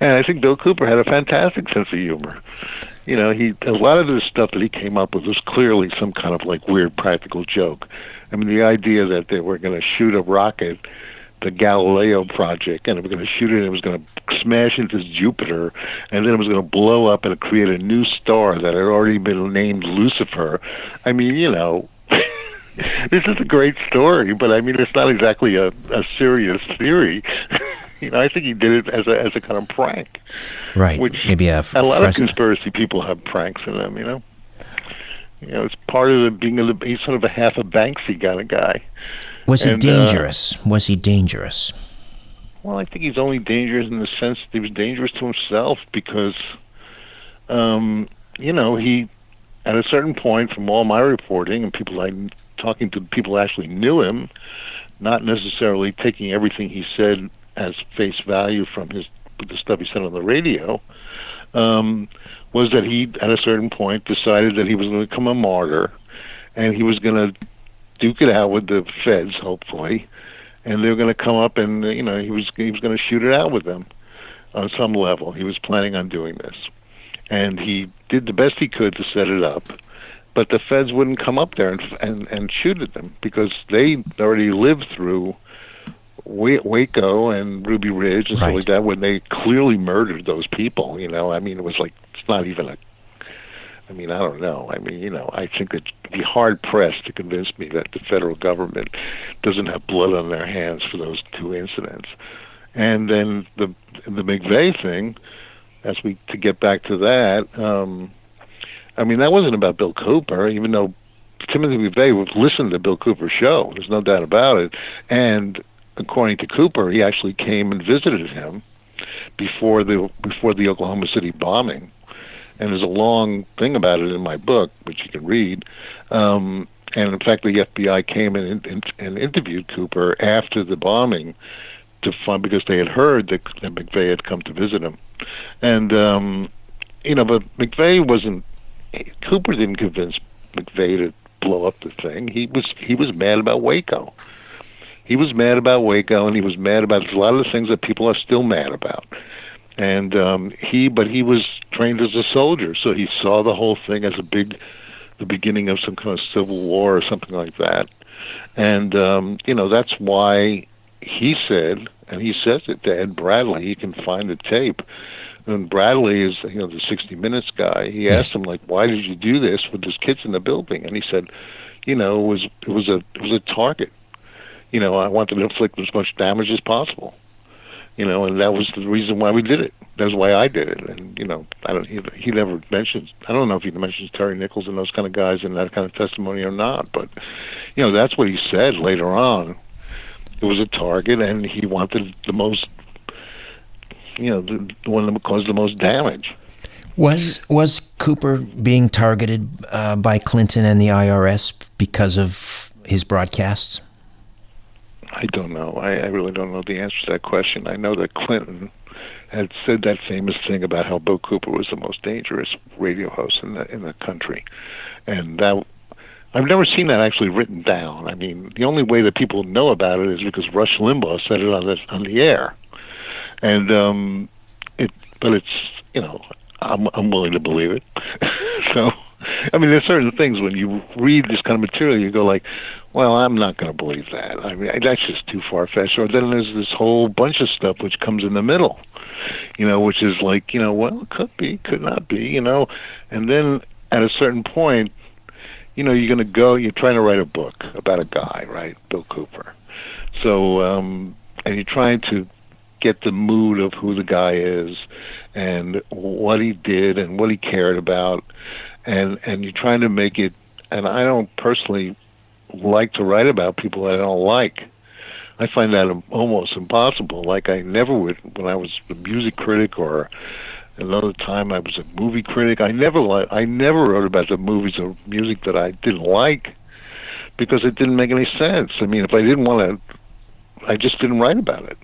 And I think Bill Cooper had a fantastic sense of humor. You know, he a lot of the stuff that he came up with was clearly some kind of like weird practical joke. I mean, the idea that they were going to shoot a rocket the Galileo project, and it was going to shoot it, and it was going to smash into Jupiter, and then it was going to blow up and create a new star that had already been named Lucifer. I mean, you know, this is a great story, but I mean, it's not exactly a, a serious theory. you know, I think he did it as a as a kind of prank. Right. Which maybe a, a lot of conspiracy people have pranks in them. You know. You know, it's part of the being a he's sort of a half a Banksy kind of guy. Was and, he uh, dangerous? Uh, was he dangerous? Well, I think he's only dangerous in the sense that he was dangerous to himself because, um, you know, he, at a certain point, from all my reporting and people I talking to people actually knew him, not necessarily taking everything he said as face value from his the stuff he said on the radio, um, was that he, at a certain point, decided that he was going to become a martyr, and he was going to duke it out with the feds, hopefully, and they were going to come up and you know he was he was going to shoot it out with them on some level. He was planning on doing this, and he did the best he could to set it up. But the feds wouldn't come up there and and, and shoot at them because they already lived through Waco and Ruby Ridge and right. stuff like that when they clearly murdered those people. You know, I mean, it was like it's not even a I mean, I don't know. I mean, you know, I think it'd be hard pressed to convince me that the federal government doesn't have blood on their hands for those two incidents. And then the the McVeigh thing, as we to get back to that, um, I mean, that wasn't about Bill Cooper, even though Timothy McVeigh would listen to Bill Cooper's show. There's no doubt about it. And according to Cooper, he actually came and visited him before the before the Oklahoma City bombing and there's a long thing about it in my book, which you can read. Um, and in fact, the FBI came in and, and interviewed Cooper after the bombing to find because they had heard that, that McVeigh had come to visit him, and um, you know, but McVeigh wasn't. Cooper didn't convince McVeigh to blow up the thing. He was he was mad about Waco. He was mad about Waco, and he was mad about a lot of the things that people are still mad about and um, he but he was trained as a soldier, so he saw the whole thing as a big, the beginning of some kind of civil war or something like that, and um, you know that's why he said, and he says it to Ed Bradley. You can find the tape. And Bradley is, you know, the 60 Minutes guy. He asked him, like, "Why did you do this with those kids in the building?" And he said, "You know, it was it was a it was a target. You know, I wanted to inflict as much damage as possible." you know, and that was the reason why we did it. That's why I did it. And you know, I don't. He, he never mentions. I don't know if he mentions Terry Nichols and those kind of guys in that kind of testimony or not. But you know, that's what he said later on. It was a target, and he wanted the most. You know, the, the one that caused the most damage. Was was Cooper being targeted uh, by Clinton and the IRS because of his broadcasts? I don't know. I, I really don't know the answer to that question. I know that Clinton had said that famous thing about how Bill Cooper was the most dangerous radio host in the in the country, and that I've never seen that actually written down. I mean, the only way that people know about it is because Rush Limbaugh said it on the on the air, and um, it. But it's you know I'm I'm willing to believe it. so, I mean, there's certain things when you read this kind of material, you go like, well, I'm not going to believe that. I mean, that's just too far fetched. Or then there's this whole bunch of stuff which comes in the middle, you know, which is like, you know, well, could be, could not be, you know, and then at a certain point, you know, you're going to go. You're trying to write a book about a guy, right, Bill Cooper. So, um, and you're trying to get the mood of who the guy is and what he did and what he cared about, and and you're trying to make it. And I don't personally like to write about people I don't like. I find that almost impossible. Like I never would when I was a music critic or another time I was a movie critic. I never li- I never wrote about the movies or music that I didn't like because it didn't make any sense. I mean, if I didn't want to, I just didn't write about it.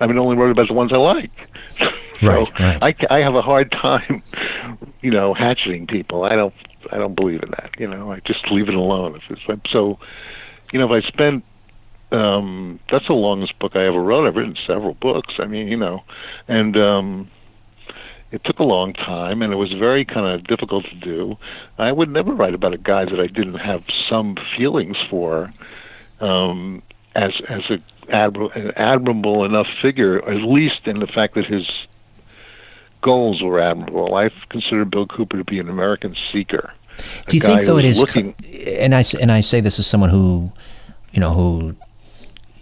I mean, only wrote about the ones I liked. So Right, right. I, I have a hard time, you know, hatcheting people. I don't I don't believe in that. You know, I just leave it alone. If it's so, you know, if I spend um that's the longest book I ever wrote. I've written several books. I mean, you know, and um it took a long time and it was very kind of difficult to do. I would never write about a guy that I didn't have some feelings for um as as a admir- an admirable enough figure, at least in the fact that his goals were admirable. I consider Bill Cooper to be an American seeker. Do you think though it is? looking and I and I say this as someone who, you know, who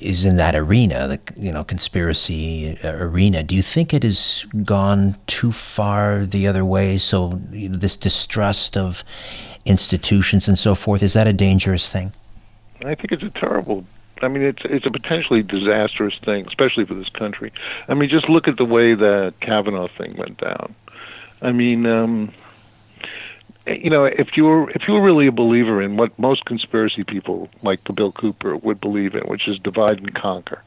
is in that arena, the you know conspiracy uh, arena. Do you think it has gone too far the other way? So you know, this distrust of institutions and so forth is that a dangerous thing? I think it's a terrible. I mean, it's it's a potentially disastrous thing, especially for this country. I mean, just look at the way the Kavanaugh thing went down. I mean, um, you know, if you were if you were really a believer in what most conspiracy people like the Bill Cooper would believe in, which is divide and conquer,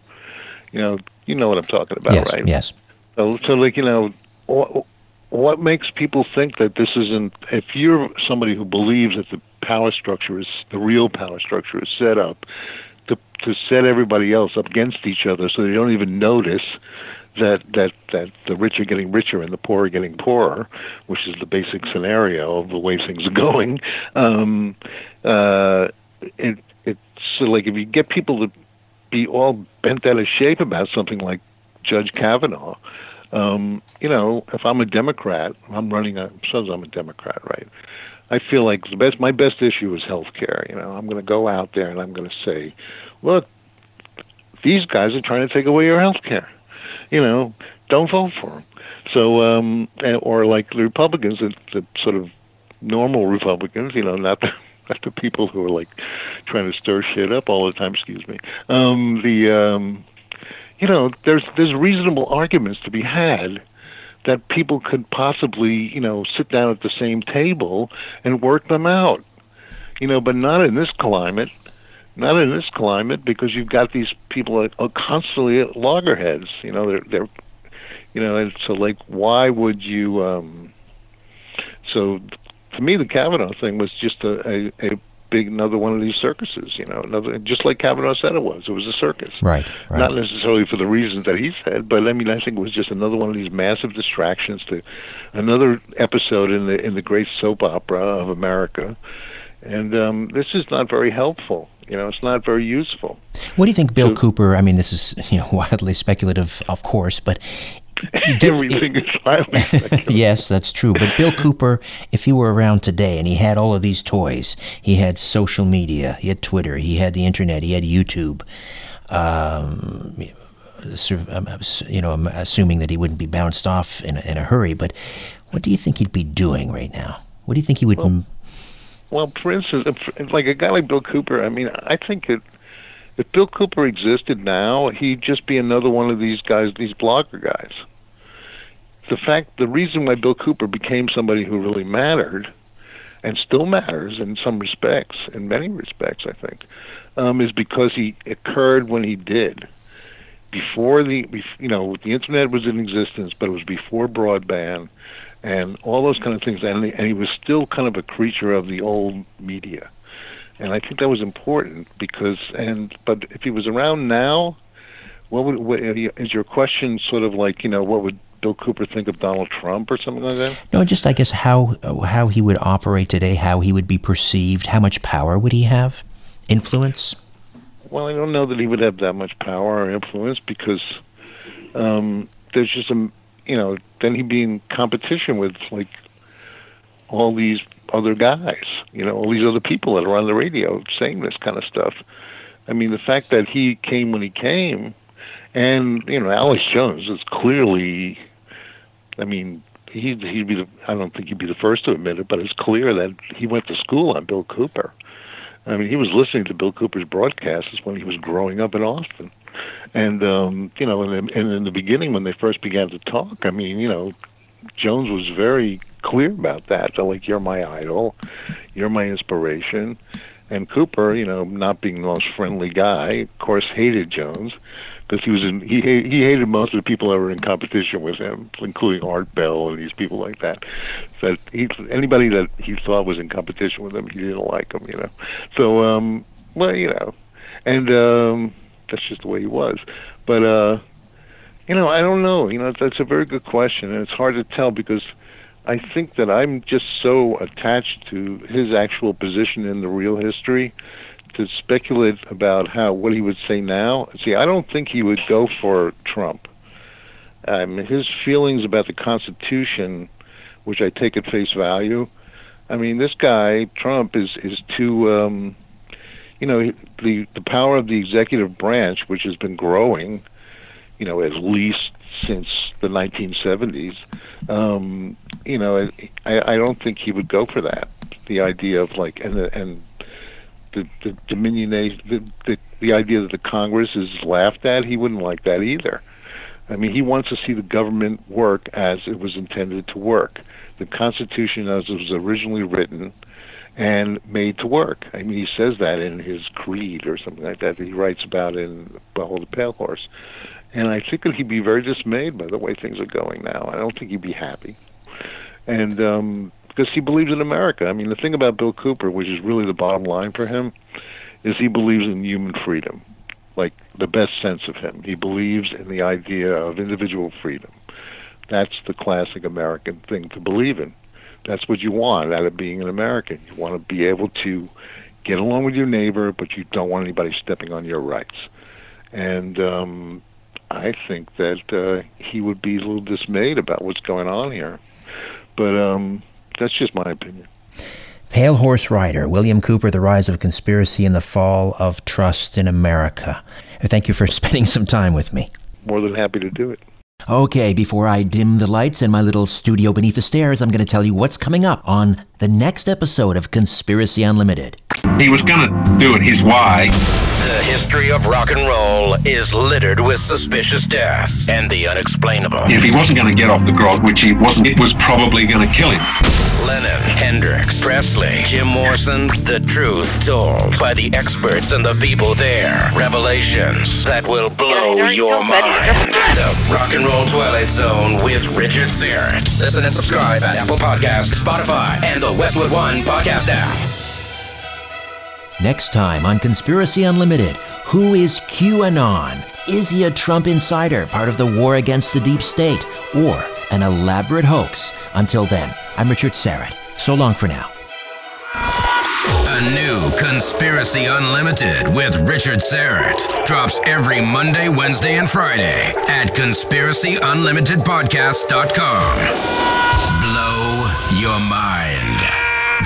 you know, you know what I'm talking about, yes, right? yes. So, so like you know, what, what makes people think that this isn't? If you're somebody who believes that the power structure is the real power structure is set up to set everybody else up against each other, so they don't even notice that that that the rich are getting richer and the poor are getting poorer, which is the basic scenario of the way things are going. Um, uh, it it's like if you get people to be all bent out of shape about something like Judge Kavanaugh. Um, you know, if I'm a Democrat, I'm running a says I'm a Democrat, right? I feel like the best my best issue is health care. You know, I'm going to go out there and I'm going to say, look, these guys are trying to take away your health care. You know, don't vote for them. So, um, or like the Republicans, the, the sort of normal Republicans, you know, not the not the people who are like trying to stir shit up all the time. Excuse me. Um, the um, you know, there's there's reasonable arguments to be had that people could possibly, you know, sit down at the same table and work them out. You know, but not in this climate. Not in this climate because you've got these people that are constantly at loggerheads. You know, they're they're you know, and so like why would you um so to me the Kavanaugh thing was just a, a, a big another one of these circuses, you know, another just like Kavanaugh said it was. It was a circus. Right, right. Not necessarily for the reasons that he said, but I mean I think it was just another one of these massive distractions to another episode in the in the great soap opera of America. And um this is not very helpful. You know, it's not very useful. What do you think, Bill Cooper? I mean, this is you know wildly speculative, of course, but Everything is violent. yes, that's true. But Bill Cooper, if he were around today and he had all of these toys, he had social media, he had Twitter, he had the internet, he had YouTube. Um, um, you know, I'm assuming that he wouldn't be bounced off in a, in a hurry. But what do you think he'd be doing right now? What do you think he would? m- Well, for instance, if, like a guy like Bill Cooper, I mean, I think that if Bill Cooper existed now, he'd just be another one of these guys, these blogger guys. The fact, the reason why Bill Cooper became somebody who really mattered, and still matters in some respects, in many respects, I think, um, is because he occurred when he did. Before the, you know, the internet was in existence, but it was before broadband and all those kind of things. And he, and he was still kind of a creature of the old media, and I think that was important because. And but if he was around now, what would what, is your question sort of like you know what would Bill Cooper think of Donald Trump or something like that? No, just I guess how how he would operate today, how he would be perceived, how much power would he have, influence. Well, I don't know that he would have that much power or influence because um, there's just some, you know, then he'd be in competition with like all these other guys, you know, all these other people that are on the radio saying this kind of stuff. I mean, the fact that he came when he came, and you know, Alex Jones is clearly, I mean, he'd he'd be the I don't think he'd be the first to admit it, but it's clear that he went to school on Bill Cooper. I mean, he was listening to Bill Cooper's broadcasts when he was growing up in Austin. And um, you know, and, and in the beginning when they first began to talk, I mean, you know, Jones was very clear about that. So like, you're my idol, you're my inspiration. And Cooper, you know, not being the most friendly guy, of course, hated Jones because he was in he he hated most of the people that were in competition with him, including Art Bell and these people like that. That he anybody that he thought was in competition with him, he didn't like him, you know. So um, well, you know, and um, that's just the way he was. But uh, you know, I don't know. You know, that's a very good question, and it's hard to tell because I think that I'm just so attached to his actual position in the real history to speculate about how what he would say now. See, I don't think he would go for Trump. Um, his feelings about the Constitution, which I take at face value. I mean, this guy Trump is is too. Um, you know, the the power of the executive branch, which has been growing, you know, at least since the 1970s. Um, you know, I, I don't think he would go for that. The idea of like and and the the dominion the, the the idea that the Congress is laughed at, he wouldn't like that either. I mean, he wants to see the government work as it was intended to work. The Constitution, as it was originally written and made to work. I mean, he says that in his creed or something like that that he writes about in Behold the Pale Horse. And I think that he'd be very dismayed by the way things are going now. I don't think he'd be happy. And um, because he believes in America. I mean, the thing about Bill Cooper, which is really the bottom line for him, is he believes in human freedom, like the best sense of him. He believes in the idea of individual freedom. That's the classic American thing to believe in. That's what you want out of being an American. You want to be able to get along with your neighbor, but you don't want anybody stepping on your rights. And um, I think that uh, he would be a little dismayed about what's going on here. But um, that's just my opinion. Pale Horse Rider, William Cooper, The Rise of Conspiracy and the Fall of Trust in America. Thank you for spending some time with me. More than happy to do it. Okay, before I dim the lights in my little studio beneath the stairs, I'm going to tell you what's coming up on the next episode of Conspiracy Unlimited. He was going to do it his way. The history of rock and roll is littered with suspicious deaths and the unexplainable. If he wasn't going to get off the grog, which he wasn't, it was probably going to kill him. Lennon, Hendrix, Presley, Jim Morrison, the truth told by the experts and the people there. Revelations that will blow your mind. The Rock and Roll Twilight Zone with Richard Syrett. Listen and subscribe at Apple Podcasts, Spotify, and the Westwood One podcast app. Next time on Conspiracy Unlimited, who is QAnon? Is he a Trump insider, part of the war against the deep state, or an elaborate hoax? Until then, I'm Richard Syrett. So long for now. A new Conspiracy Unlimited with Richard Syrett drops every Monday, Wednesday, and Friday at conspiracyunlimitedpodcast.com. Blow your mind.